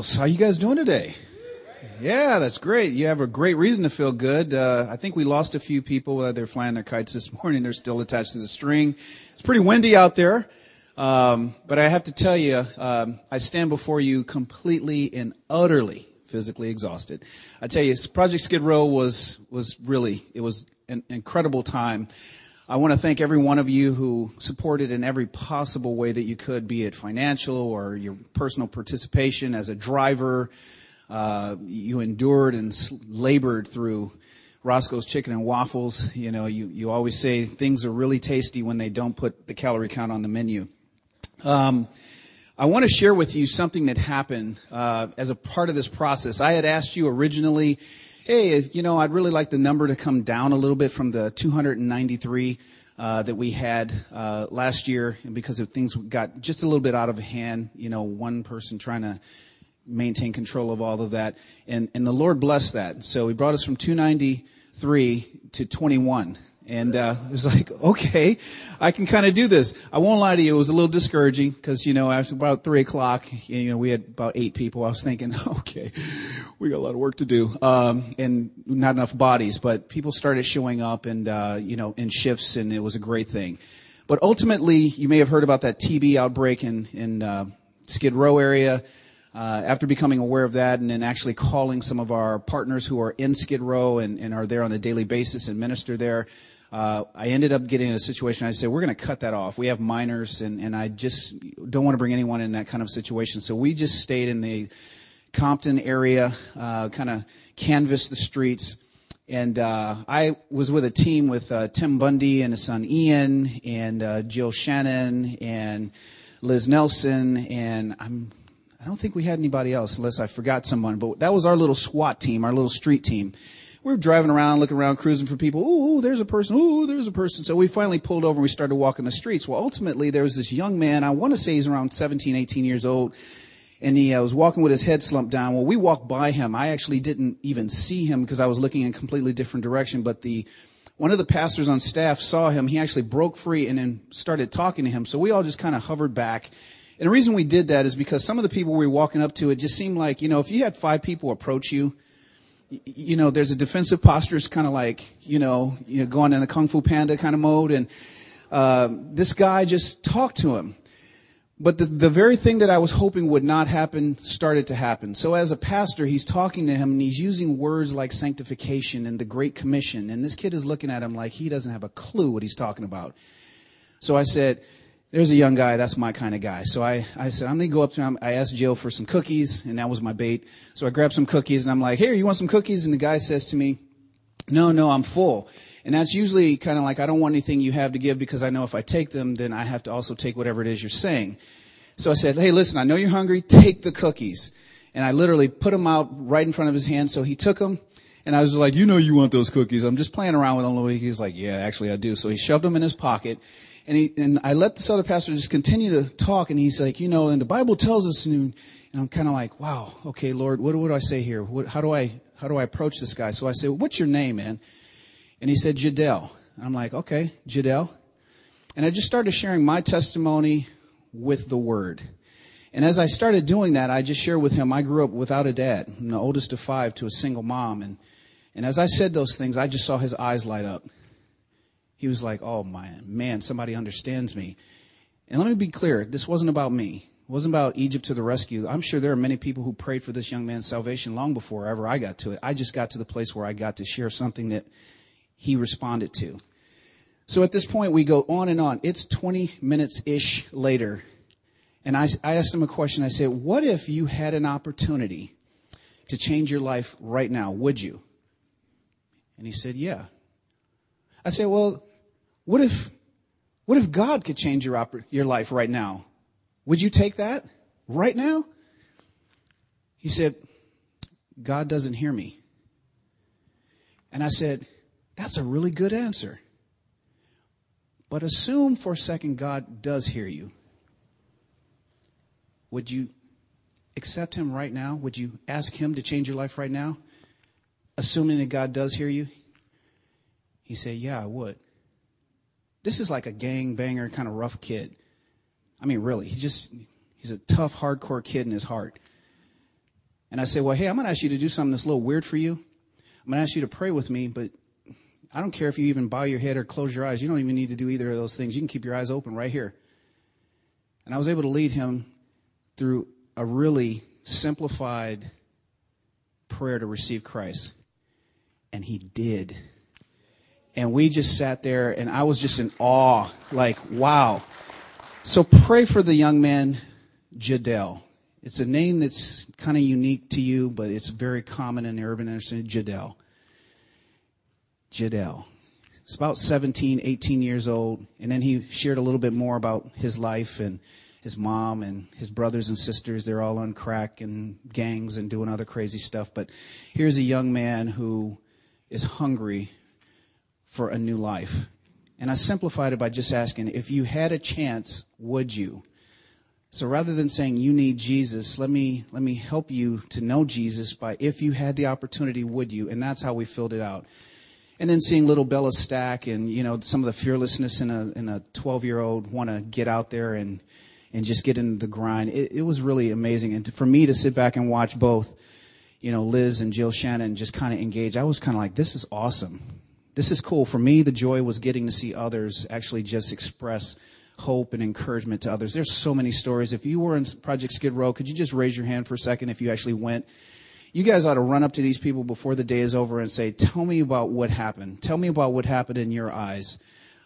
else. How you guys doing today? Yeah, that's great. You have a great reason to feel good. Uh, I think we lost a few people. Uh, they're flying their kites this morning. They're still attached to the string. It's pretty windy out there. Um, but I have to tell you, um, I stand before you completely and utterly physically exhausted. I tell you, Project Skid Row was was really it was an incredible time. I want to thank every one of you who supported in every possible way that you could, be it financial or your personal participation as a driver. Uh, you endured and labored through Roscoe's Chicken and Waffles. You know, you, you always say things are really tasty when they don't put the calorie count on the menu. Um, I want to share with you something that happened uh, as a part of this process. I had asked you originally hey, if, you know, I'd really like the number to come down a little bit from the 293 uh, that we had uh, last year, and because of things got just a little bit out of hand. You know, one person trying to maintain control of all of that, and and the Lord blessed that. So He brought us from 293 to 21. And uh, it was like, okay, I can kind of do this. I won't lie to you, it was a little discouraging because you know after about three o'clock, you know we had about eight people. I was thinking, okay, we got a lot of work to do, um, and not enough bodies. But people started showing up, and uh, you know, in shifts, and it was a great thing. But ultimately, you may have heard about that TB outbreak in in uh, Skid Row area. Uh, after becoming aware of that and then actually calling some of our partners who are in Skid Row and, and are there on a daily basis and minister there, uh, I ended up getting in a situation. I said, we're going to cut that off. We have minors, and, and I just don't want to bring anyone in that kind of situation. So we just stayed in the Compton area, uh, kind of canvassed the streets. And uh, I was with a team with uh, Tim Bundy and his son Ian, and uh, Jill Shannon, and Liz Nelson, and I'm I don't think we had anybody else unless I forgot someone, but that was our little SWAT team, our little street team we were driving around, looking around, cruising for people. Ooh, there's a person. Ooh, there's a person. So we finally pulled over and we started walking the streets. Well, ultimately, there was this young man. I want to say he's around 17, 18 years old. And he uh, was walking with his head slumped down. Well, we walked by him. I actually didn't even see him because I was looking in a completely different direction. But the, one of the pastors on staff saw him. He actually broke free and then started talking to him. So we all just kind of hovered back. And the reason we did that is because some of the people we were walking up to, it just seemed like, you know, if you had five people approach you, you know, there's a defensive posture. It's kind of like, you know, you know, going in a Kung Fu Panda kind of mode. And, uh, this guy just talked to him. But the, the very thing that I was hoping would not happen started to happen. So as a pastor, he's talking to him and he's using words like sanctification and the Great Commission. And this kid is looking at him like he doesn't have a clue what he's talking about. So I said, there's a young guy, that's my kind of guy. So I, I said, I'm gonna go up to him. I asked Jill for some cookies, and that was my bait. So I grabbed some cookies, and I'm like, here, you want some cookies? And the guy says to me, no, no, I'm full. And that's usually kind of like, I don't want anything you have to give because I know if I take them, then I have to also take whatever it is you're saying. So I said, hey, listen, I know you're hungry, take the cookies. And I literally put them out right in front of his hand, so he took them. And I was like, you know you want those cookies. I'm just playing around with them. A little week. He's like, yeah, actually I do. So he shoved them in his pocket and he, and I let this other pastor just continue to talk and he's like, you know, and the Bible tells us and, and I'm kind of like, wow, okay, Lord, what, what do I say here? What, how do I, how do I approach this guy? So I said, what's your name, man? And he said, Jadel. And I'm like, okay, Jadel. And I just started sharing my testimony with the word. And as I started doing that, I just shared with him, I grew up without a dad. I'm the oldest of five to a single mom. And, and as I said those things, I just saw his eyes light up he was like, oh man, man, somebody understands me. And let me be clear, this wasn't about me. It wasn't about Egypt to the rescue. I'm sure there are many people who prayed for this young man's salvation long before ever I got to it. I just got to the place where I got to share something that he responded to. So at this point, we go on and on. It's 20 minutes ish later. And I, I asked him a question. I said, what if you had an opportunity to change your life right now? Would you? And he said, yeah. I said, well, what if, what if God could change your, oper- your life right now? Would you take that right now? He said, God doesn't hear me. And I said, that's a really good answer. But assume for a second God does hear you. Would you accept him right now? Would you ask him to change your life right now? Assuming that God does hear you? He said, yeah, I would. This is like a gang banger kind of rough kid. I mean, really, he's just, he's a tough, hardcore kid in his heart. and I say, well, hey, I'm going to ask you to do something that's a little weird for you. I'm going to ask you to pray with me, but I don't care if you even bow your head or close your eyes. You don't even need to do either of those things. You can keep your eyes open right here. And I was able to lead him through a really simplified prayer to receive Christ. And he did. And we just sat there and I was just in awe, like, wow. So pray for the young man, Jadel. It's a name that's kind of unique to you, but it's very common in the urban understanding, Jadel. Jadel. He's about 17, 18 years old. And then he shared a little bit more about his life and his mom and his brothers and sisters. They're all on crack and gangs and doing other crazy stuff. But here's a young man who is hungry for a new life. And I simplified it by just asking, if you had a chance, would you? So rather than saying you need Jesus, let me, let me help you to know Jesus by if you had the opportunity, would you? And that's how we filled it out. And then seeing little Bella stack and, you know, some of the fearlessness in a, in a 12 year old want to get out there and, and just get into the grind. It, it was really amazing. And to, for me to sit back and watch both, you know, Liz and Jill Shannon just kind of engage, I was kind of like, this is awesome. This is cool. For me, the joy was getting to see others actually just express hope and encouragement to others. There's so many stories. If you were in Project Skid Row, could you just raise your hand for a second if you actually went? You guys ought to run up to these people before the day is over and say, tell me about what happened. Tell me about what happened in your eyes.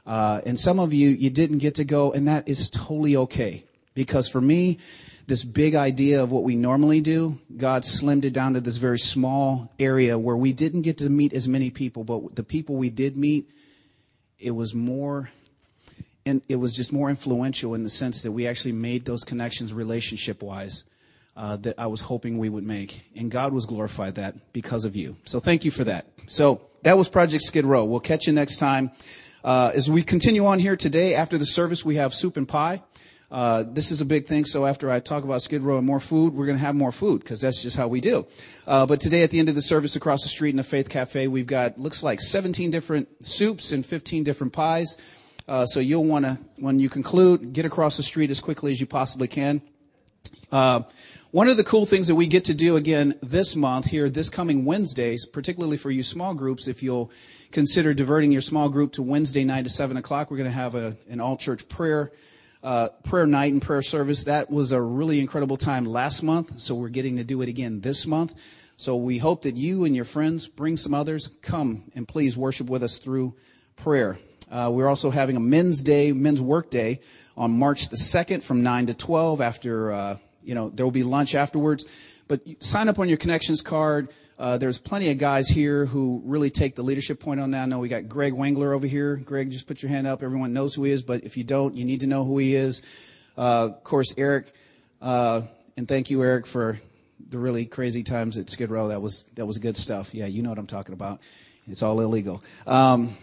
Uh, and some of you, you didn't get to go, and that is totally okay. Because for me, this big idea of what we normally do, God slimmed it down to this very small area where we didn't get to meet as many people, but the people we did meet, it was more, and it was just more influential in the sense that we actually made those connections relationship wise. Uh, that I was hoping we would make. And God was glorified that because of you. So thank you for that. So that was Project Skid Row. We'll catch you next time. Uh, as we continue on here today, after the service, we have soup and pie. Uh, this is a big thing. So after I talk about Skid Row and more food, we're going to have more food because that's just how we do. Uh, but today at the end of the service across the street in the Faith Cafe, we've got, looks like 17 different soups and 15 different pies. Uh, so you'll want to, when you conclude, get across the street as quickly as you possibly can. Uh, one of the cool things that we get to do again this month here, this coming Wednesdays, particularly for you small groups, if you'll consider diverting your small group to Wednesday night at 7 o'clock, we're going to have a, an all church prayer uh, prayer night and prayer service. That was a really incredible time last month, so we're getting to do it again this month. So we hope that you and your friends bring some others. Come and please worship with us through prayer. Uh, we're also having a men's day, men's work day on March the 2nd from 9 to 12 after, uh, you know, there will be lunch afterwards. But sign up on your connections card. Uh, there's plenty of guys here who really take the leadership point on that. I know we got Greg Wangler over here. Greg, just put your hand up. Everyone knows who he is, but if you don't, you need to know who he is. Uh, of course, Eric, uh, and thank you, Eric, for the really crazy times at Skid Row. That was that was good stuff. Yeah, you know what I'm talking about. It's all illegal. Um,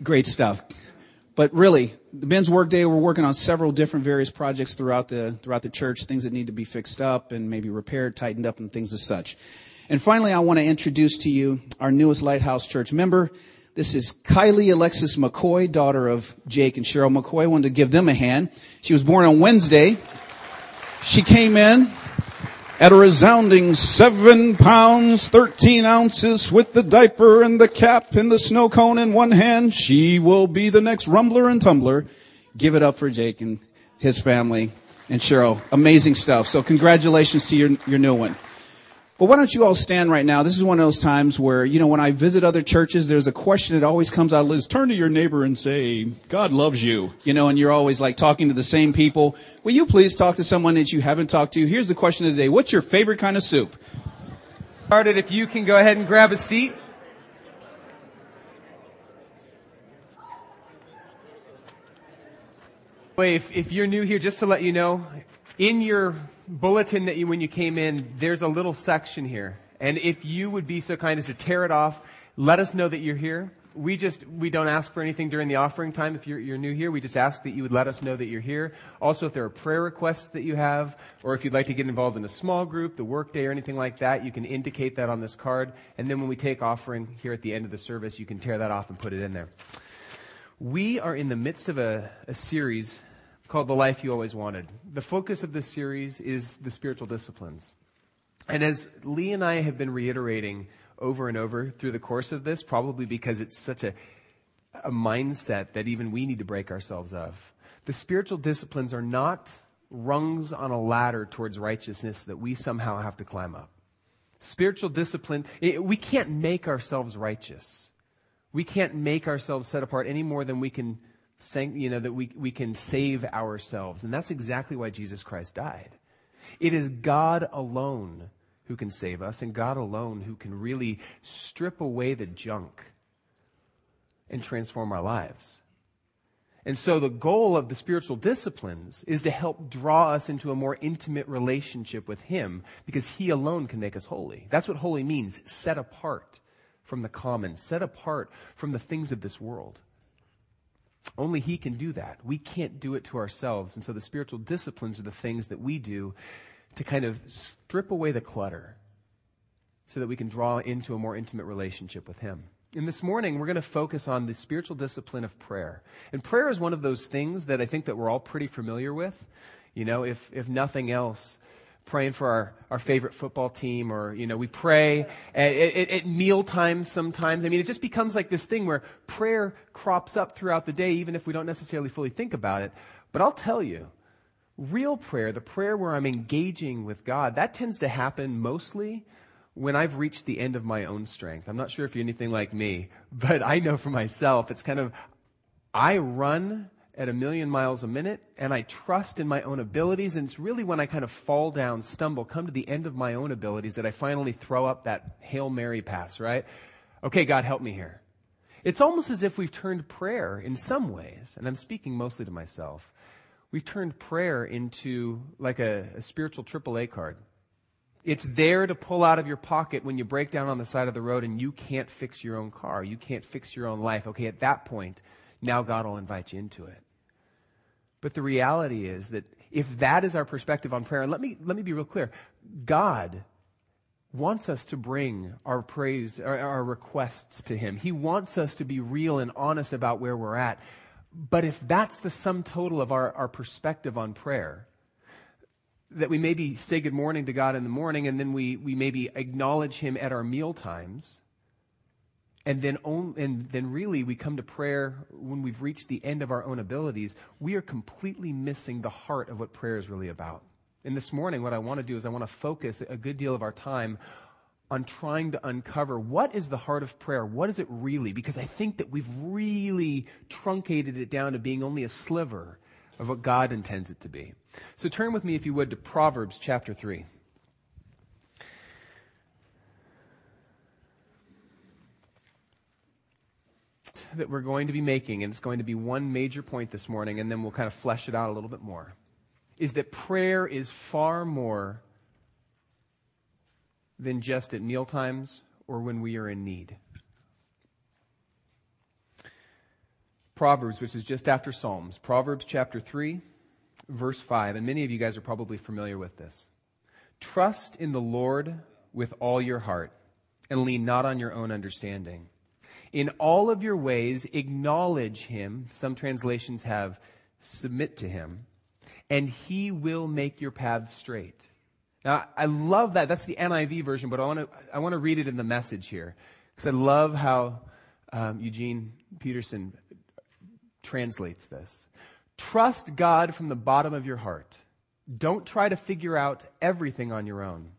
great stuff. But really, the men's work day, we're working on several different various projects throughout the throughout the church, things that need to be fixed up and maybe repaired, tightened up, and things as such. And finally, I want to introduce to you our newest Lighthouse Church member. This is Kylie Alexis McCoy, daughter of Jake and Cheryl McCoy. I wanted to give them a hand. She was born on Wednesday. She came in at a resounding seven pounds, 13 ounces with the diaper and the cap and the snow cone in one hand. She will be the next rumbler and tumbler. Give it up for Jake and his family and Cheryl. Amazing stuff. So congratulations to your, your new one. But why don't you all stand right now? This is one of those times where, you know, when I visit other churches, there's a question that always comes out Liz. Turn to your neighbor and say, God loves you. You know, and you're always like talking to the same people. Will you please talk to someone that you haven't talked to? Here's the question of the day. What's your favorite kind of soup? Started, if you can go ahead and grab a seat. If, if you're new here, just to let you know, in your bulletin that you, when you came in, there's a little section here. And if you would be so kind as to tear it off, let us know that you're here. We just, we don't ask for anything during the offering time. If you're, you're new here, we just ask that you would let us know that you're here. Also, if there are prayer requests that you have, or if you'd like to get involved in a small group, the workday, or anything like that, you can indicate that on this card. And then when we take offering here at the end of the service, you can tear that off and put it in there. We are in the midst of a, a series called The Life You Always Wanted. The focus of this series is the spiritual disciplines. And as Lee and I have been reiterating over and over through the course of this, probably because it's such a, a mindset that even we need to break ourselves of. The spiritual disciplines are not rungs on a ladder towards righteousness that we somehow have to climb up. Spiritual discipline, it, we can't make ourselves righteous. We can't make ourselves set apart any more than we can, you know, that we, we can save ourselves. And that's exactly why Jesus Christ died. It is God alone who can save us and God alone who can really strip away the junk and transform our lives. And so the goal of the spiritual disciplines is to help draw us into a more intimate relationship with Him because He alone can make us holy. That's what holy means, set apart from the common, set apart from the things of this world. Only He can do that. We can't do it to ourselves. And so the spiritual disciplines are the things that we do to kind of strip away the clutter so that we can draw into a more intimate relationship with Him. And this morning, we're going to focus on the spiritual discipline of prayer. And prayer is one of those things that I think that we're all pretty familiar with. You know, if, if nothing else, praying for our, our favorite football team or, you know, we pray at, at, at meal times sometimes. I mean, it just becomes like this thing where prayer crops up throughout the day, even if we don't necessarily fully think about it. But I'll tell you, real prayer, the prayer where I'm engaging with God, that tends to happen mostly when I've reached the end of my own strength. I'm not sure if you're anything like me, but I know for myself, it's kind of, I run at a million miles a minute and I trust in my own abilities. And it's really when I kind of fall down, stumble, come to the end of my own abilities that I finally throw up that Hail Mary pass, right? Okay, God, help me here. It's almost as if we've turned prayer in some ways, and I'm speaking mostly to myself, we've turned prayer into like a, a spiritual AAA card. It's there to pull out of your pocket when you break down on the side of the road and you can't fix your own car. You can't fix your own life. Okay, at that point, now God will invite you into it. But the reality is that if that is our perspective on prayer, and let me, let me be real clear God wants us to bring our praise, our, our requests to Him. He wants us to be real and honest about where we're at. But if that's the sum total of our, our perspective on prayer, that we maybe say good morning to God in the morning and then we, we maybe acknowledge Him at our meal times, and then, and then really we come to prayer when we've reached the end of our own abilities, we are completely missing the heart of what prayer is really about. And this morning, what I want to do is I want to focus a good deal of our time on trying to uncover what is the heart of prayer? What is it really? Because I think that we've really truncated it down to being only a sliver of what God intends it to be. So turn with me, if you would, to Proverbs chapter 3. That we're going to be making, and it's going to be one major point this morning, and then we'll kind of flesh it out a little bit more, is that prayer is far more than just at meal times or when we are in need. Proverbs, which is just after Psalms, Proverbs chapter 3, verse 5, and many of you guys are probably familiar with this. Trust in the Lord with all your heart and lean not on your own understanding. In all of your ways, acknowledge him. Some translations have submit to him, and he will make your path straight. Now, I love that. That's the NIV version, but I want to, I want to read it in the message here. Because I love how um, Eugene Peterson translates this. Trust God from the bottom of your heart. Don't try to figure out everything on your own.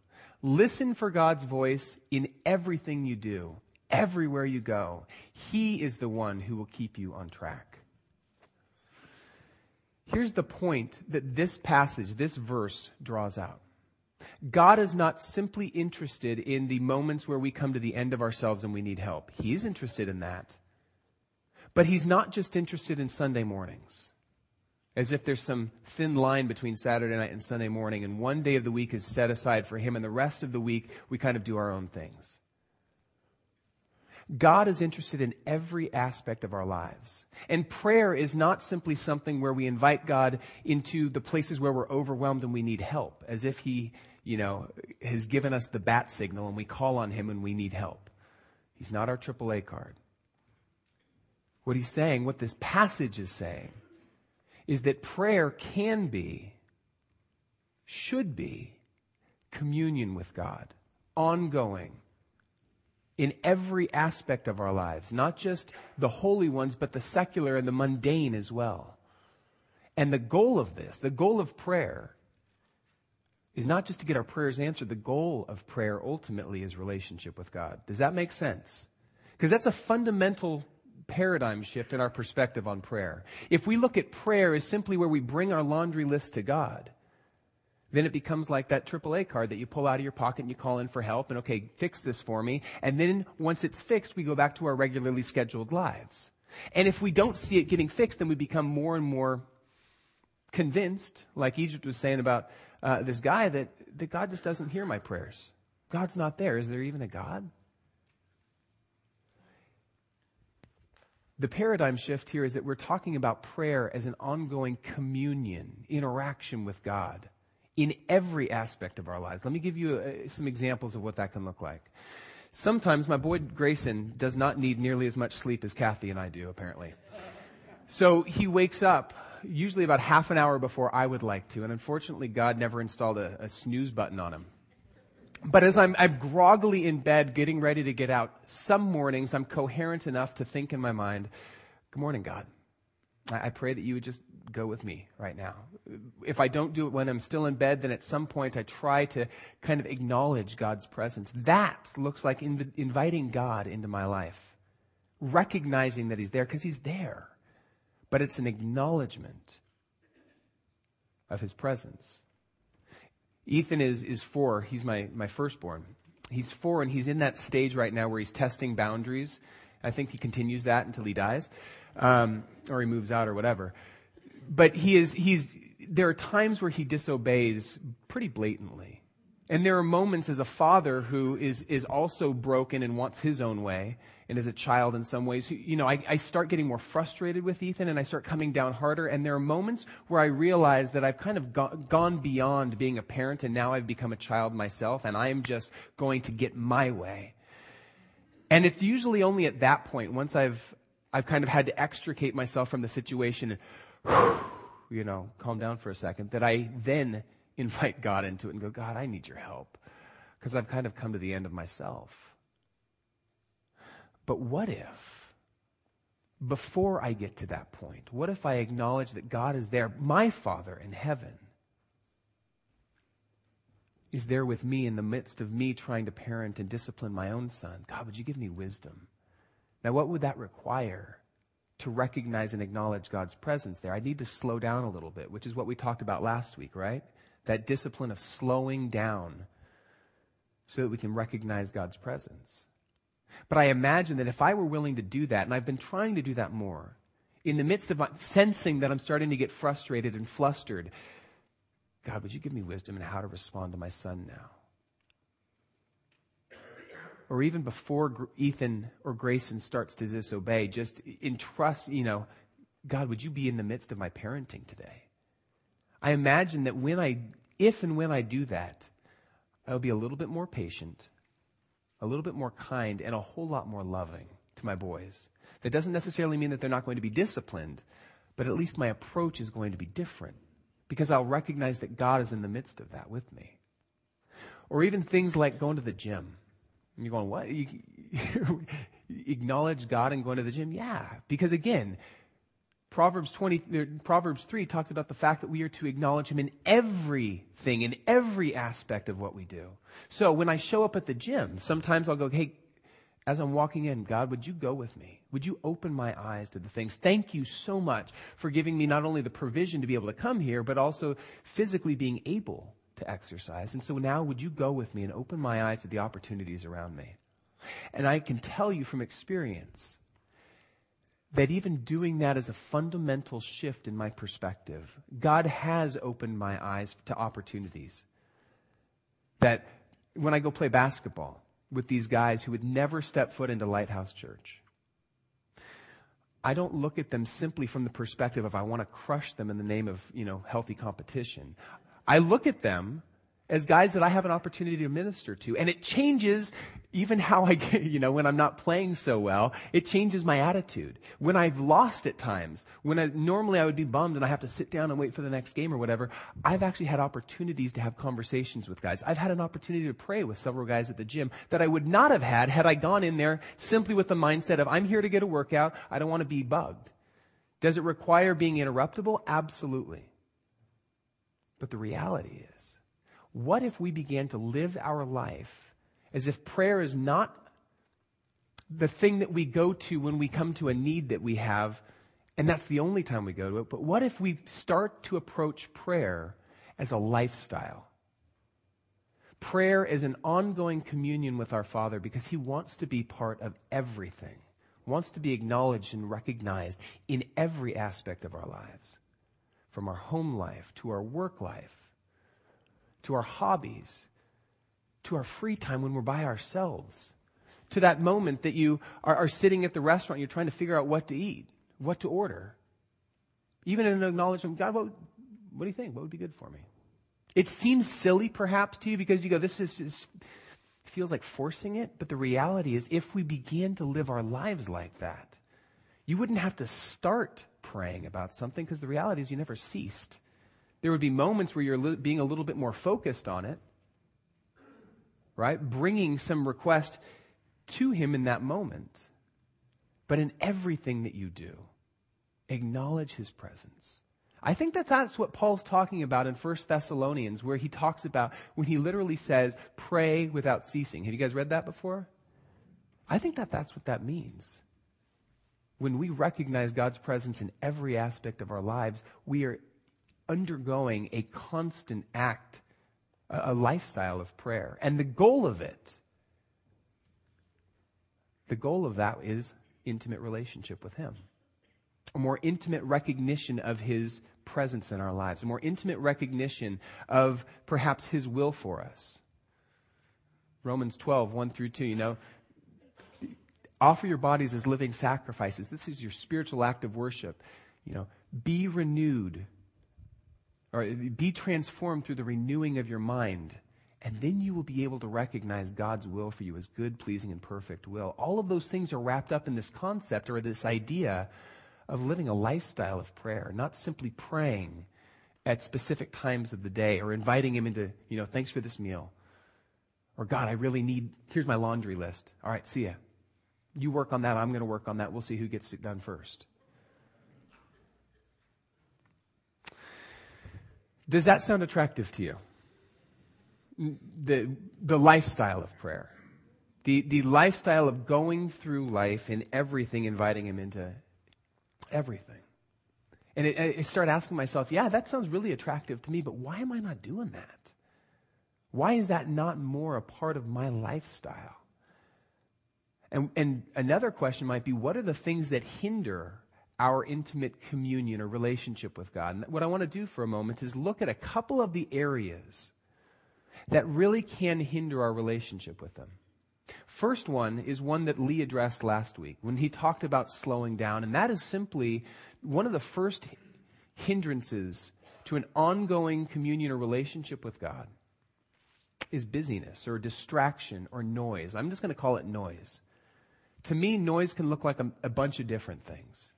Listen for God's voice in everything you do, everywhere you go. He is the one who will keep you on track. Here's the point that this passage, this verse draws out. God is not simply interested in the moments where we come to the end of ourselves and we need help. He's interested in that. But He's not just interested in Sunday mornings, as if there's some thin line between Saturday night and Sunday morning, and one day of the week is set aside for Him, and the rest of the week we kind of do our own things. God is interested in every aspect of our lives. And prayer is not simply something where we invite God into the places where we're overwhelmed and we need help, as if He you know, has given us the bat signal and we call on him and we need help. He's not our AAA card. What he's saying, what this passage is saying, is that prayer can be, should be, communion with God, ongoing, in every aspect of our lives, not just the holy ones, but the secular and the mundane as well. And the goal of this, the goal of prayer, is not just to get our prayers answered. The goal of prayer ultimately is relationship with God. Does that make sense? Because that's a fundamental paradigm shift in our perspective on prayer. If we look at prayer as simply where we bring our laundry list to God, then it becomes like that AAA card that you pull out of your pocket and you call in for help and, okay, fix this for me. And then once it's fixed, we go back to our regularly scheduled lives. And if we don't see it getting fixed, then we become more and more convinced, like Egypt was saying about uh, this guy, that, that God just doesn't hear my prayers. God's not there. Is there even a God? The paradigm shift here is that we're talking about prayer as an ongoing communion, interaction with God in every aspect of our lives. Let me give you uh, some examples of what that can look like. Sometimes my boy Grayson does not need nearly as much sleep as Kathy and I do, apparently. So he wakes up usually about half an hour before I would like to, and unfortunately, God never installed a, a snooze button on him. But as I'm, I'm groggily in bed getting ready to get out, some mornings I'm coherent enough to think in my mind, Good morning, God. I pray that you would just go with me right now. If I don't do it when I'm still in bed, then at some point I try to kind of acknowledge God's presence. That looks like inv- inviting God into my life, recognizing that He's there because He's there. But it's an acknowledgement of His presence. Ethan is, is four. He's my, my firstborn. He's four and he's in that stage right now where he's testing boundaries. I think he continues that until he dies um, or he moves out or whatever. But he is, he's, there are times where he disobeys pretty blatantly. And there are moments as a father who is, is also broken and wants his own way, and as a child in some ways, you know, I, I start getting more frustrated with Ethan and I start coming down harder. And there are moments where I realize that I've kind of go, gone beyond being a parent and now I've become a child myself and I am just going to get my way. And it's usually only at that point, once I've, I've kind of had to extricate myself from the situation and, you know, calm down for a second, that I then invite God into it and go, God, I need your help. Because I've kind of come to the end of myself. But what if, before I get to that point, what if I acknowledge that God is there, my Father in heaven, is there with me in the midst of me trying to parent and discipline my own son? God, would you give me wisdom? Now, what would that require to recognize and acknowledge God's presence there? I need to slow down a little bit, which is what we talked about last week, right? That discipline of slowing down so that we can recognize God's presence. But I imagine that if I were willing to do that, and I've been trying to do that more, in the midst of uh, sensing that I'm starting to get frustrated and flustered, God, would you give me wisdom in how to respond to my son now? Or even before Ethan or Grayson starts to disobey, just entrust, you know, God, would you be in the midst of my parenting today? I imagine that when I, if and when I do that, I'll be a little bit more patient, a little bit more kind, and a whole lot more loving to my boys. That doesn't necessarily mean that they're not going to be disciplined, but at least my approach is going to be different because I'll recognize that God is in the midst of that with me. Or even things like going to the gym. And you're going, what? You, acknowledge God and going to the gym? Yeah. Because again, Proverbs 20, er, Proverbs 3 talks about the fact that we are to acknowledge Him in everything, in every aspect of what we do. So when I show up at the gym, sometimes I'll go, hey, as I'm walking in, God, would you go with me? Would you open my eyes to the things? Thank you so much for giving me not only the provision to be able to come here, but also physically being able to exercise. And so now would you go with me and open my eyes to the opportunities around me? And I can tell you from experience that even doing that is a fundamental shift in my perspective. God has opened my eyes to opportunities. That when I go play basketball with these guys who would never step foot into Lighthouse Church, I don't look at them simply from the perspective of I want to crush them in the name of, you know, healthy competition. I look at them as guys that I have an opportunity to minister to. And it changes even how I get, you know, when I'm not playing so well, it changes my attitude. When I've lost at times, when I, normally I would be bummed and I have to sit down and wait for the next game or whatever, I've actually had opportunities to have conversations with guys. I've had an opportunity to pray with several guys at the gym that I would not have had had I gone in there simply with the mindset of, I'm here to get a workout. I don't want to be bugged. Does it require being interruptible? Absolutely. But the reality is, what if we began to live our life as if prayer is not the thing that we go to when we come to a need that we have, and that's the only time we go to it, but what if we start to approach prayer as a lifestyle? Prayer is an ongoing communion with our Father because He wants to be part of everything, wants to be acknowledged and recognized in every aspect of our lives from our home life to our work life to our hobbies to our free time when we're by ourselves to that moment that you are, are sitting at the restaurant you're trying to figure out what to eat what to order. Even in an acknowledgement god what, what do you think? What would be good for me? It seems silly perhaps to you because you go this is just feels like forcing it. But the reality is if we begin to live our lives like that you wouldn't have to start praying about something because the reality is you never ceased. There would be moments where you're li- being a little bit more focused on it, right? Bringing some request to Him in that moment. But in everything that you do, acknowledge His presence. I think that that's what Paul's talking about in 1 Thessalonians, where he talks about when he literally says, pray without ceasing. Have you guys read that before? I think that that's what that means when we recognize God's presence in every aspect of our lives, we are undergoing a constant act, a, lifestyle of prayer. And the goal of it, the goal of that is intimate relationship with Him. A more intimate recognition of His presence in our lives, a more intimate recognition of perhaps His will for us. Romans 12, 1 through 2, you know, Offer your bodies as living sacrifices. This is your spiritual act of worship. You know, be renewed or be transformed through the renewing of your mind. And then you will be able to recognize God's will for you as good, pleasing, and perfect will. All of those things are wrapped up in this concept or this idea of living a lifestyle of prayer, not simply praying at specific times of the day or inviting Him into, you know, thanks for this meal. Or God, I really need, here's my laundry list. All right, see ya. You work on that, I'm going to work on that. We'll see who gets it done first. Does that sound attractive to you? The, the lifestyle of prayer. The, the lifestyle of going through life in everything, inviting Him into everything. And it, I start asking myself, yeah, that sounds really attractive to me, but why am I not doing that? Why is that not more a part of my lifestyle? And, and another question might be what are the things that hinder our intimate communion or relationship with God? And what I want to do for a moment is look at a couple of the areas that really can hinder our relationship with them. First one is one that Lee addressed last week when he talked about slowing down, and that is simply one of the first hindrances to an ongoing communion or relationship with God is busyness or distraction or noise. I'm just going to call it noise. To me, noise can look like a, a bunch of different things.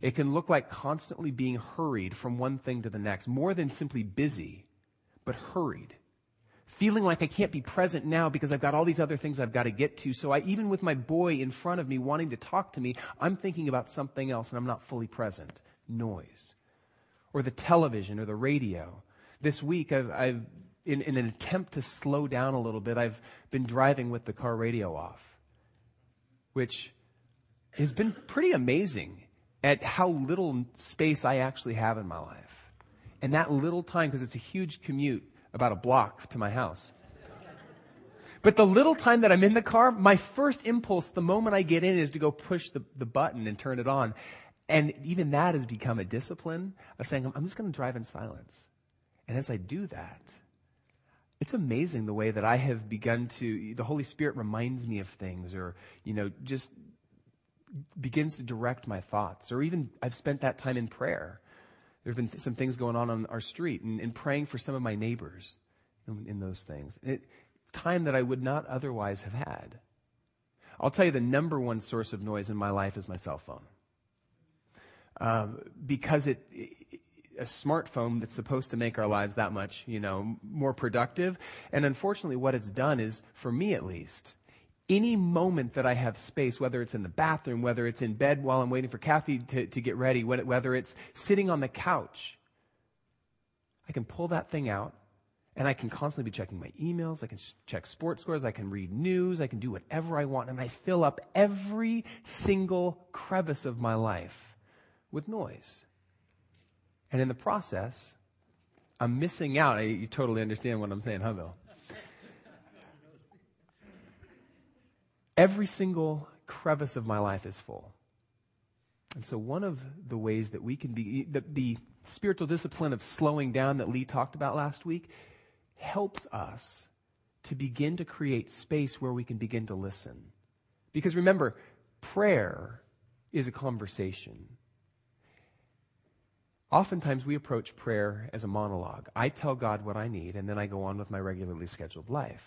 It can look like constantly being hurried from one thing to the next, more than simply busy, but hurried. Feeling like I can't be present now because I've got all these other things I've got to get to. So I, even with my boy in front of me wanting to talk to me, I'm thinking about something else and I'm not fully present. Noise. Or the television or the radio. This week I've, I've in, in an attempt to slow down a little bit, I've been driving with the car radio off which has been pretty amazing at how little space I actually have in my life. And that little time, because it's a huge commute, about a block to my house. But the little time that I'm in the car, my first impulse the moment I get in is to go push the, the button and turn it on. And even that has become a discipline of saying, I'm just going to drive in silence. And as I do that, it's amazing the way that I have begun to, the Holy Spirit reminds me of things or, you know, just begins to direct my thoughts. Or even I've spent that time in prayer. There have been some things going on on our street and, and praying for some of my neighbors. in, in those things. It, time that I would not otherwise have had. I'll tell you the number one source of noise in my life is my cell phone. Um, because it, it, a smartphone that's supposed to make our lives that much, you know, more productive. And unfortunately, what it's done is, for me at least, any moment that I have space, whether it's in the bathroom, whether it's in bed while I'm waiting for Kathy to, to get ready, whether it's sitting on the couch, I can pull that thing out and I can constantly be checking my emails. I can check sports scores. I can read news. I can do whatever I want. And I fill up every single crevice of my life with noise. And in the process, I'm missing out. You totally understand what I'm saying, huh, Bill? Every single crevice of my life is full. And so, one of the ways that we can be, the, the spiritual discipline of slowing down that Lee talked about last week, helps us to begin to create space where we can begin to listen. Because remember, prayer is a conversation. Oftentimes we approach prayer as a monologue. I tell God what I need, and then I go on with my regularly scheduled life.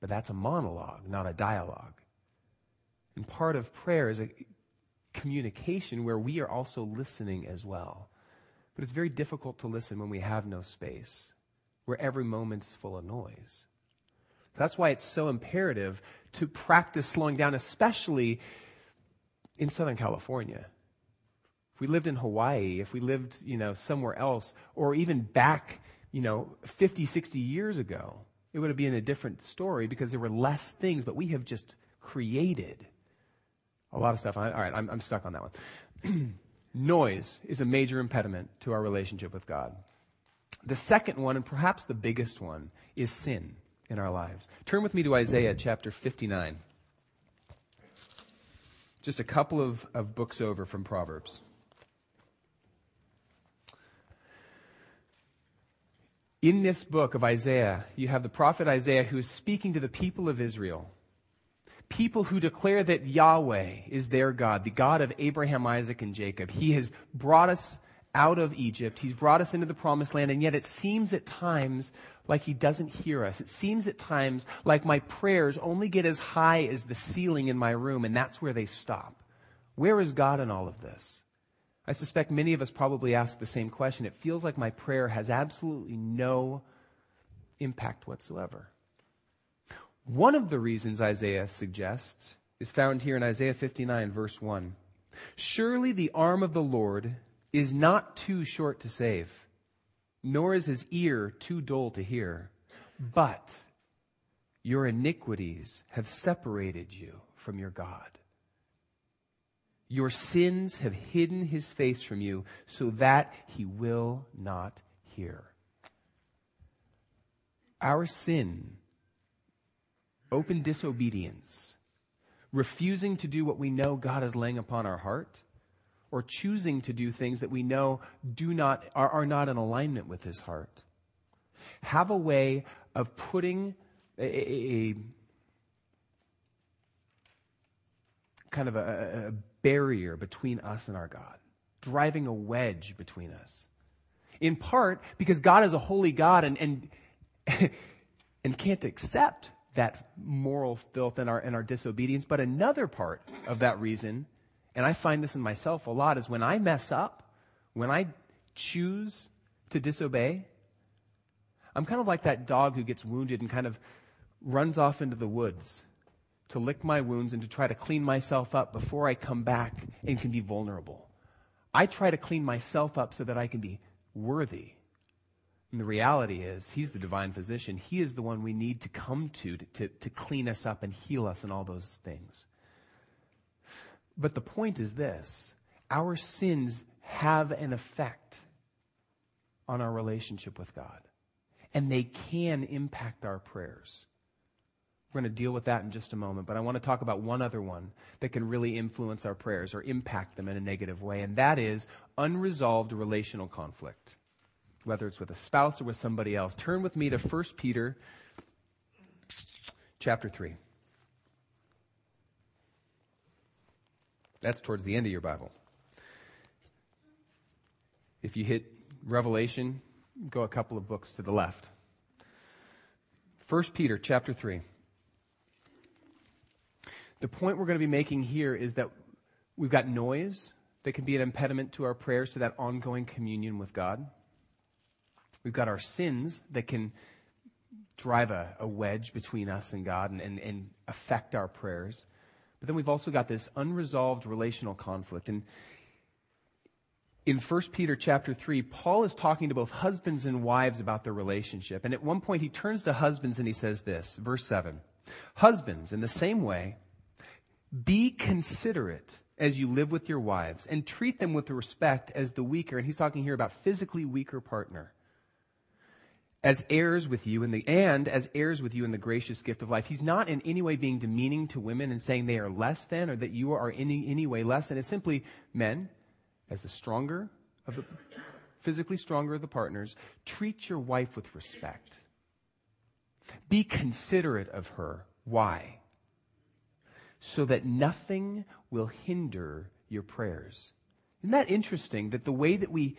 But that's a monologue, not a dialogue. And part of prayer is a communication where we are also listening as well. But it's very difficult to listen when we have no space, where every moment's full of noise. That's why it's so imperative to practice slowing down, especially in Southern California. If we lived in Hawaii, if we lived, you know, somewhere else, or even back, you know, 50, 60 years ago, it would have been a different story because there were less things, but we have just created a lot of stuff. All right, I'm, I'm stuck on that one. Noise is a major impediment to our relationship with God. The second one, and perhaps the biggest one, is sin in our lives. Turn with me to Isaiah chapter 59. Just a couple of, of books over from Proverbs. In this book of Isaiah, you have the prophet Isaiah who is speaking to the people of Israel people who declare that Yahweh is their God, the God of Abraham, Isaac, and Jacob. He has brought us out of Egypt. He's brought us into the promised land, and yet it seems at times like he doesn't hear us. It seems at times like my prayers only get as high as the ceiling in my room, and that's where they stop. Where is God in all of this? I suspect many of us probably ask the same question. It feels like my prayer has absolutely no impact whatsoever. One of the reasons Isaiah suggests is found here in Isaiah 59, verse 1. Surely the arm of the Lord is not too short to save, nor is his ear too dull to hear. But your iniquities have separated you from your God. Your sins have hidden his face from you so that he will not hear. Our sin open disobedience, refusing to do what we know God is laying upon our heart, or choosing to do things that we know do not, are, are not in alignment with his heart. Have a way of putting a, a, a kind of a, a barrier between us and our God, driving a wedge between us. In part because God is a holy God and, and, and can't accept that moral filth and our, and our disobedience. But another part of that reason, and I find this in myself a lot, is when I mess up, when I choose to disobey, I'm kind of like that dog who gets wounded and kind of runs off into the woods to lick my wounds and to try to clean myself up before I come back and can be vulnerable. I try to clean myself up so that I can be worthy and the reality is, He's the divine physician. He is the one we need to come to, to to, to clean us up and heal us and all those things. But the point is this our sins have an effect on our relationship with God, and they can impact our prayers. We're going to deal with that in just a moment, but I want to talk about one other one that can really influence our prayers or impact them in a negative way, and that is unresolved relational conflict whether it's with a spouse or with somebody else. Turn with me to 1 Peter chapter 3. That's towards the end of your Bible. If you hit Revelation, go a couple of books to the left. 1 Peter chapter 3. The point we're going to be making here is that we've got noise that can be an impediment to our prayers, to that ongoing communion with God. We've got our sins that can drive a, a wedge between us and God and, and, and affect our prayers. But then we've also got this unresolved relational conflict. And in 1 Peter chapter 3, Paul is talking to both husbands and wives about their relationship. And at one point, he turns to husbands and he says this, verse 7 Husbands, in the same way, be considerate as you live with your wives and treat them with respect as the weaker, and he's talking here about physically weaker partner, as heirs with you in the, and as heirs with you in the gracious gift of life. He's not in any way being demeaning to women and saying they are less than or that you are in any, any way less than. It's simply men, as the stronger of the, physically stronger of the partners, treat your wife with respect. Be considerate of her. Why? So that nothing will hinder your prayers. Isn't that interesting that the way that we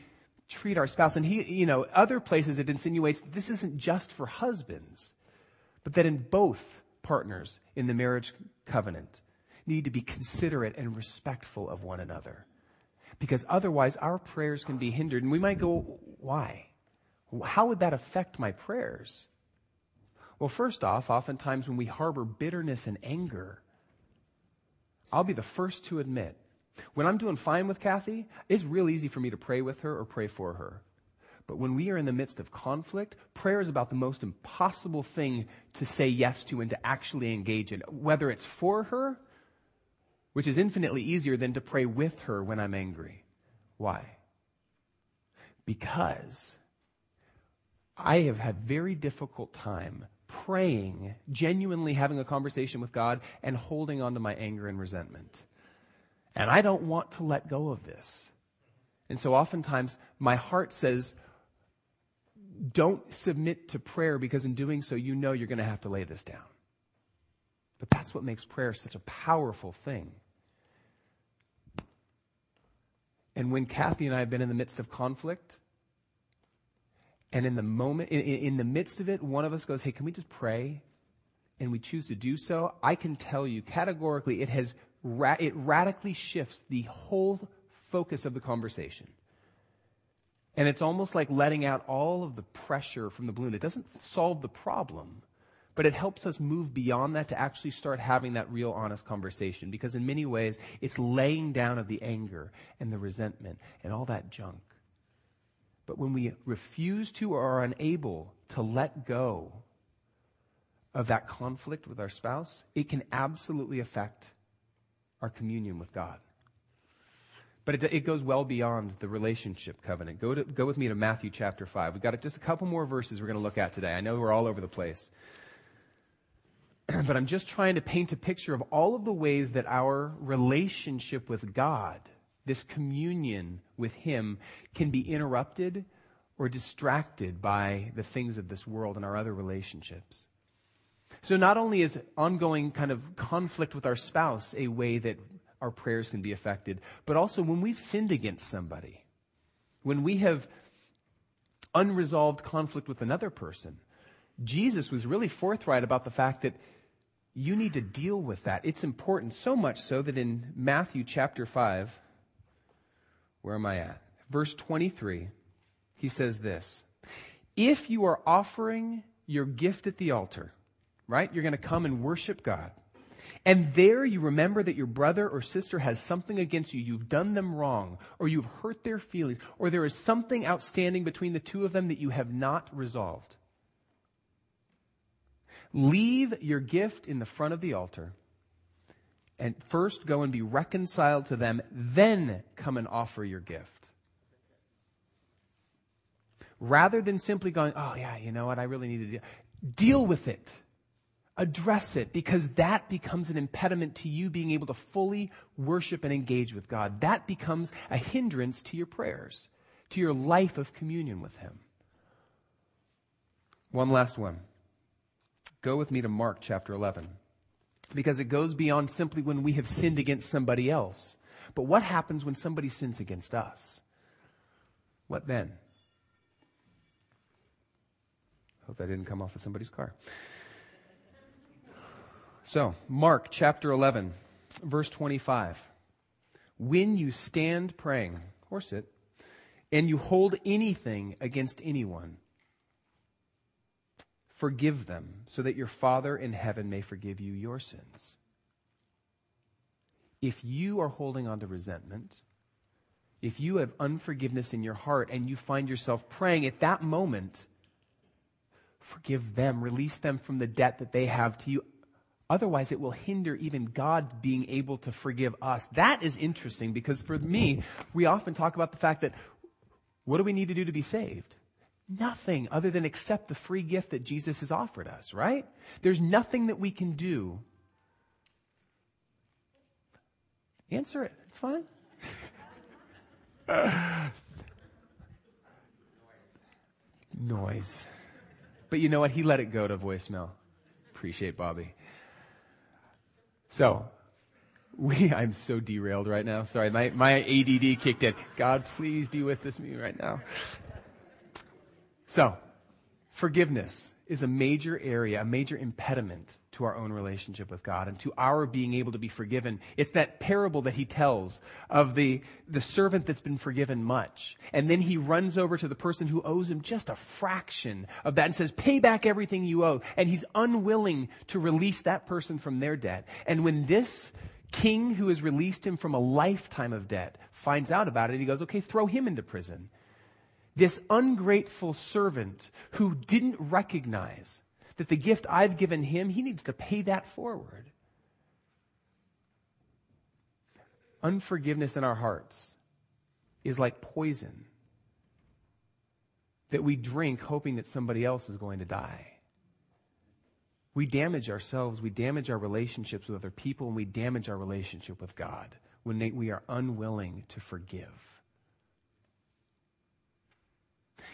treat our spouse, and he, you know, other places it insinuates this isn't just for husbands, but that in both partners in the marriage covenant need to be considerate and respectful of one another. Because otherwise our prayers can be hindered. And we might go, why? How would that affect my prayers? Well, first off, oftentimes when we harbor bitterness and anger, I'll be the first to admit, when I'm doing fine with Kathy, it's real easy for me to pray with her or pray for her. But when we are in the midst of conflict, prayer is about the most impossible thing to say yes to and to actually engage in, whether it's for her, which is infinitely easier than to pray with her when I'm angry. Why? Because I have had very difficult time praying, genuinely having a conversation with God, and holding on to my anger and resentment. And I don't want to let go of this. And so oftentimes my heart says, don't submit to prayer because in doing so, you know you're going to have to lay this down. But that's what makes prayer such a powerful thing. And when Kathy and I have been in the midst of conflict, and in the moment, in, in, the midst of it, one of us goes, Hey, can we just pray? And we choose to do so. I can tell you categorically, it has, ra- it radically shifts the whole focus of the conversation. And it's almost like letting out all of the pressure from the balloon. It doesn't solve the problem, but it helps us move beyond that to actually start having that real honest conversation. Because in many ways, it's laying down of the anger and the resentment and all that junk. But when we refuse to or are unable to let go of that conflict with our spouse, it can absolutely affect our communion with God. But it, it, goes well beyond the relationship covenant. Go, to, go with me to Matthew chapter 5. We've got just a couple more verses we're going to look at today. I know we're all over the place. but I'm just trying to paint a picture of all of the ways that our relationship with God – this communion with Him can be interrupted or distracted by the things of this world and our other relationships. So not only is ongoing kind of conflict with our spouse a way that our prayers can be affected, but also when we've sinned against somebody, when we have unresolved conflict with another person, Jesus was really forthright about the fact that you need to deal with that. It's important, so much so that in Matthew chapter 5, where am I at? Verse 23, he says this If you are offering your gift at the altar, right? You're going to come and worship God. And there you remember that your brother or sister has something against you. You've done them wrong, or you've hurt their feelings, or there is something outstanding between the two of them that you have not resolved. Leave your gift in the front of the altar and first go and be reconciled to them, then come and offer your gift. Rather than simply going, oh yeah, you know what, I really need to deal. Deal with it. Address it because that becomes an impediment to you being able to fully worship and engage with God. That becomes a hindrance to your prayers, to your life of communion with Him. One last one. Go with me to Mark chapter 11 because it goes beyond simply when we have sinned against somebody else. But what happens when somebody sins against us? What then? Hope that didn't come off of somebody's car. So, Mark chapter 11, verse 25. When you stand praying, or sit, and you hold anything against anyone, forgive them so that your Father in heaven may forgive you your sins. If you are holding on to resentment, if you have unforgiveness in your heart and you find yourself praying at that moment, forgive them, release them from the debt that they have to you. Otherwise, it will hinder even God being able to forgive us. That is interesting because for me, we often talk about the fact that what do we need to do to be saved? Nothing other than accept the free gift that Jesus has offered us, right? There's nothing that we can do. Answer it. It's fine. Noise. But you know what? He let it go to voicemail. Appreciate Bobby. So, we, I'm so derailed right now. Sorry, my, my ADD kicked in. God, please be with this me right now. So, forgiveness is a major area, a major impediment to our own relationship with God and to our being able to be forgiven. It's that parable that he tells of the, the servant that's been forgiven much. And then he runs over to the person who owes him just a fraction of that and says, pay back everything you owe. And he's unwilling to release that person from their debt. And when this king who has released him from a lifetime of debt finds out about it, he goes, okay, throw him into prison. This ungrateful servant who didn't recognize that the gift I've given him, he needs to pay that forward. Unforgiveness in our hearts is like poison that we drink hoping that somebody else is going to die. We damage ourselves, we damage our relationships with other people, and we damage our relationship with God when we are unwilling to forgive.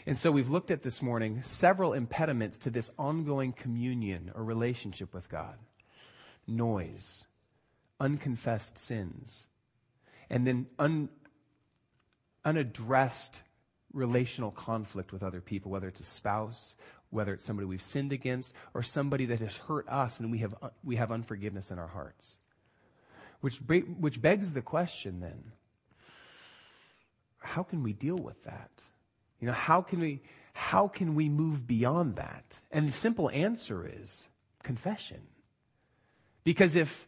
And so we've looked at this morning several impediments to this ongoing communion or relationship with God noise, unconfessed sins, and then un, unaddressed relational conflict with other people, whether it's a spouse, whether it's somebody we've sinned against, or somebody that has hurt us and we have, we have unforgiveness in our hearts. Which, which begs the question then how can we deal with that? You know, how can we, how can we move beyond that? And the simple answer is confession. Because if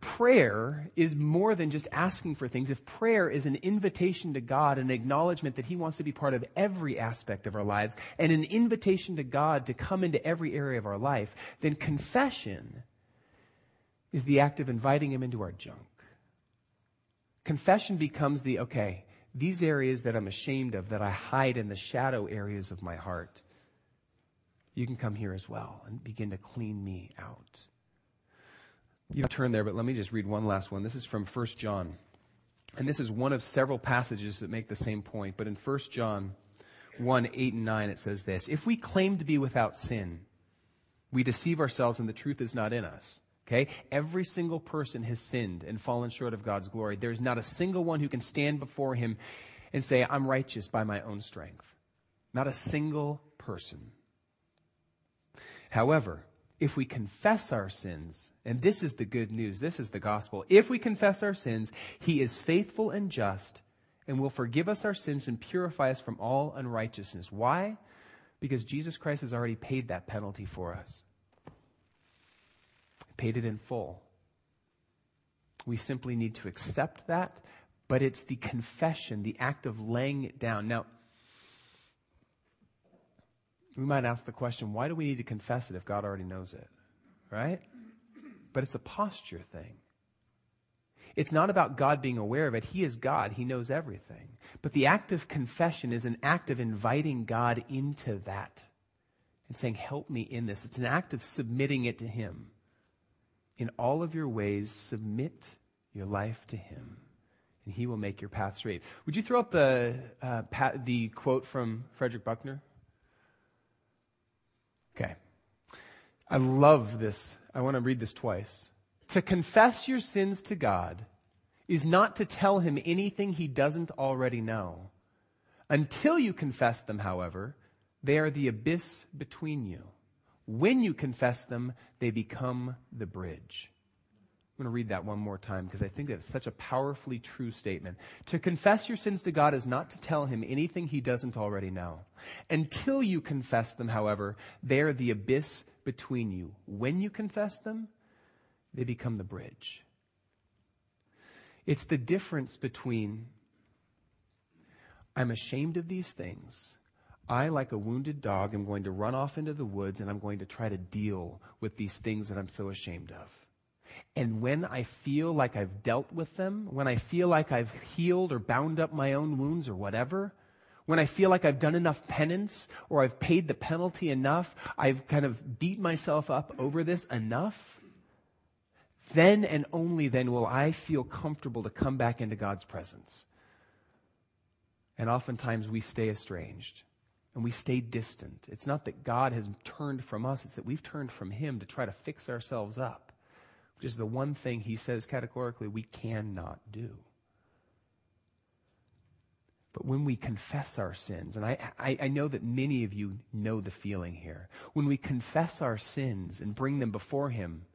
prayer is more than just asking for things, if prayer is an invitation to God, an acknowledgement that He wants to be part of every aspect of our lives, and an invitation to God to come into every area of our life, then confession is the act of inviting Him into our junk. Confession becomes the, okay, these areas that I'm ashamed of, that I hide in the shadow areas of my heart, you can come here as well and begin to clean me out. You don't turn there, but let me just read one last one. This is from 1 John. And this is one of several passages that make the same point. But in 1 John 1 8 and 9, it says this If we claim to be without sin, we deceive ourselves and the truth is not in us. Okay? Every single person has sinned and fallen short of God's glory. There's not a single one who can stand before him and say, I'm righteous by my own strength. Not a single person. However, if we confess our sins, and this is the good news, this is the gospel. If we confess our sins, he is faithful and just and will forgive us our sins and purify us from all unrighteousness. Why? Because Jesus Christ has already paid that penalty for us paid it in full. We simply need to accept that, but it's the confession, the act of laying it down. Now, we might ask the question why do we need to confess it if God already knows it? Right? But it's a posture thing. It's not about God being aware of it. He is God. He knows everything. But the act of confession is an act of inviting God into that and saying, Help me in this. It's an act of submitting it to Him. In all of your ways, submit your life to Him, and He will make your path straight. Would you throw up the, uh, pat, the quote from Frederick Buckner? Okay. I love this. I want to read this twice. To confess your sins to God is not to tell Him anything He doesn't already know. Until you confess them, however, they are the abyss between you When you confess them, they become the bridge. I'm going to read that one more time because I think that's such a powerfully true statement. To confess your sins to God is not to tell him anything he doesn't already know. Until you confess them, however, they are the abyss between you. When you confess them, they become the bridge. It's the difference between I'm ashamed of these things. I, like a wounded dog, am going to run off into the woods and I'm going to try to deal with these things that I'm so ashamed of. And when I feel like I've dealt with them, when I feel like I've healed or bound up my own wounds or whatever, when I feel like I've done enough penance or I've paid the penalty enough, I've kind of beat myself up over this enough, then and only then will I feel comfortable to come back into God's presence. And oftentimes we stay estranged and we stay distant. It's not that God has turned from us, it's that we've turned from Him to try to fix ourselves up which is the one thing he says categorically we cannot do. But when we confess our sins, and I, I, I, know that many of you know the feeling here, when we confess our sins and bring them before Him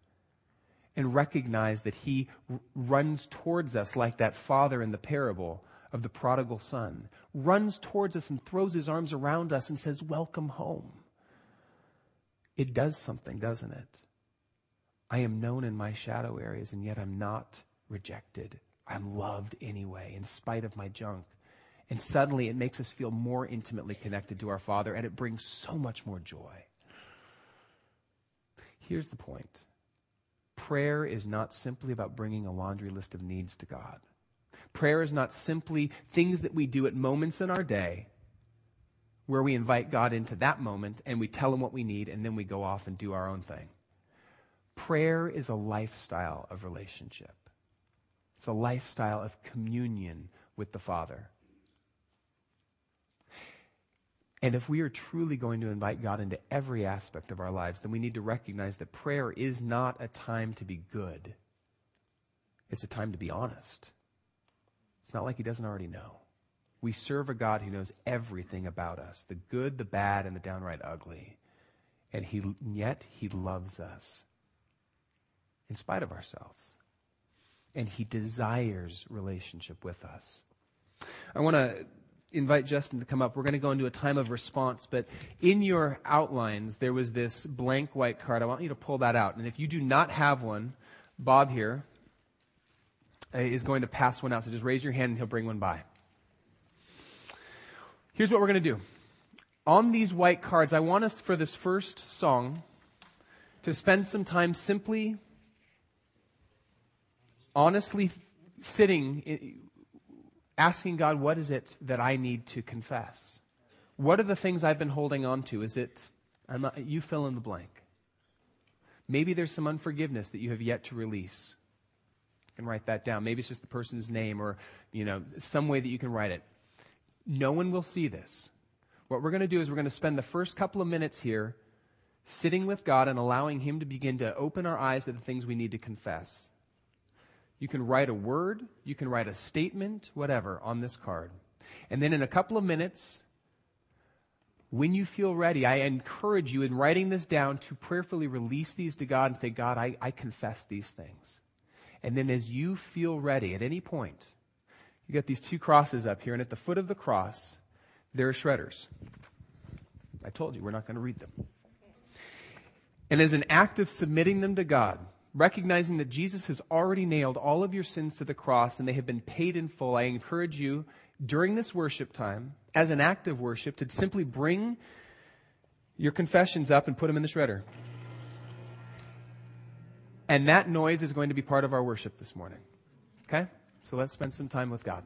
and recognize that He r- runs towards us like that father in the parable of the prodigal son, runs towards us and throws His arms around us and says, Welcome home. It does something, doesn't it? I am known in my shadow areas, and yet I'm not rejected. I'm loved anyway, in spite of my junk. And suddenly it makes us feel more intimately connected to our Father, and it brings so much more joy. Here's the point prayer is not simply about bringing a laundry list of needs to God. Prayer is not simply things that we do at moments in our day where we invite God into that moment and we tell him what we need and then we go off and do our own thing. Prayer is a lifestyle of relationship. It's a lifestyle of communion with the Father. And if we are truly going to invite God into every aspect of our lives, then we need to recognize that prayer is not a time to be good. It's a time to be honest. It's not like He doesn't already know. We serve a God who knows everything about us the good, the bad, and the downright ugly. And he, yet He loves us in spite of ourselves. And He desires relationship with us. I want to invite Justin to come up. We're going to go into a time of response, but in your outlines, there was this blank white card. I want you to pull that out. And if you do not have one, Bob here Uh, is going to pass one out. So just raise your hand and he'll bring one by. Here's what we're going to do. On these white cards, I want us for this first song to spend some time simply honestly sitting, asking God, what is it that I need to confess? What are the things I've been holding on to? Is it, not, you fill in the blank. Maybe there's some unforgiveness that you have yet to release. Can write that down. Maybe it's just the person's name or, you know, some way that you can write it. No one will see this. What we're going to do is we're going to spend the first couple of minutes here sitting with God and allowing Him to begin to open our eyes to the things we need to confess. You can write a word, you can write a statement, whatever, on this card. And then in a couple of minutes, when you feel ready, I encourage you in writing this down to prayerfully release these to God and say, God, I, I confess these things. And then as you feel ready at any point, you got these two crosses up here, and at the foot of the cross, there are shredders. I told you, we're not going to read them. And as an act of submitting them to God, recognizing that Jesus has already nailed all of your sins to the cross and they have been paid in full, I encourage you during this worship time, as an act of worship, to simply bring your confessions up and put them in the shredder. And that noise is going to be part of our worship this morning. Okay? So let's spend some time with God.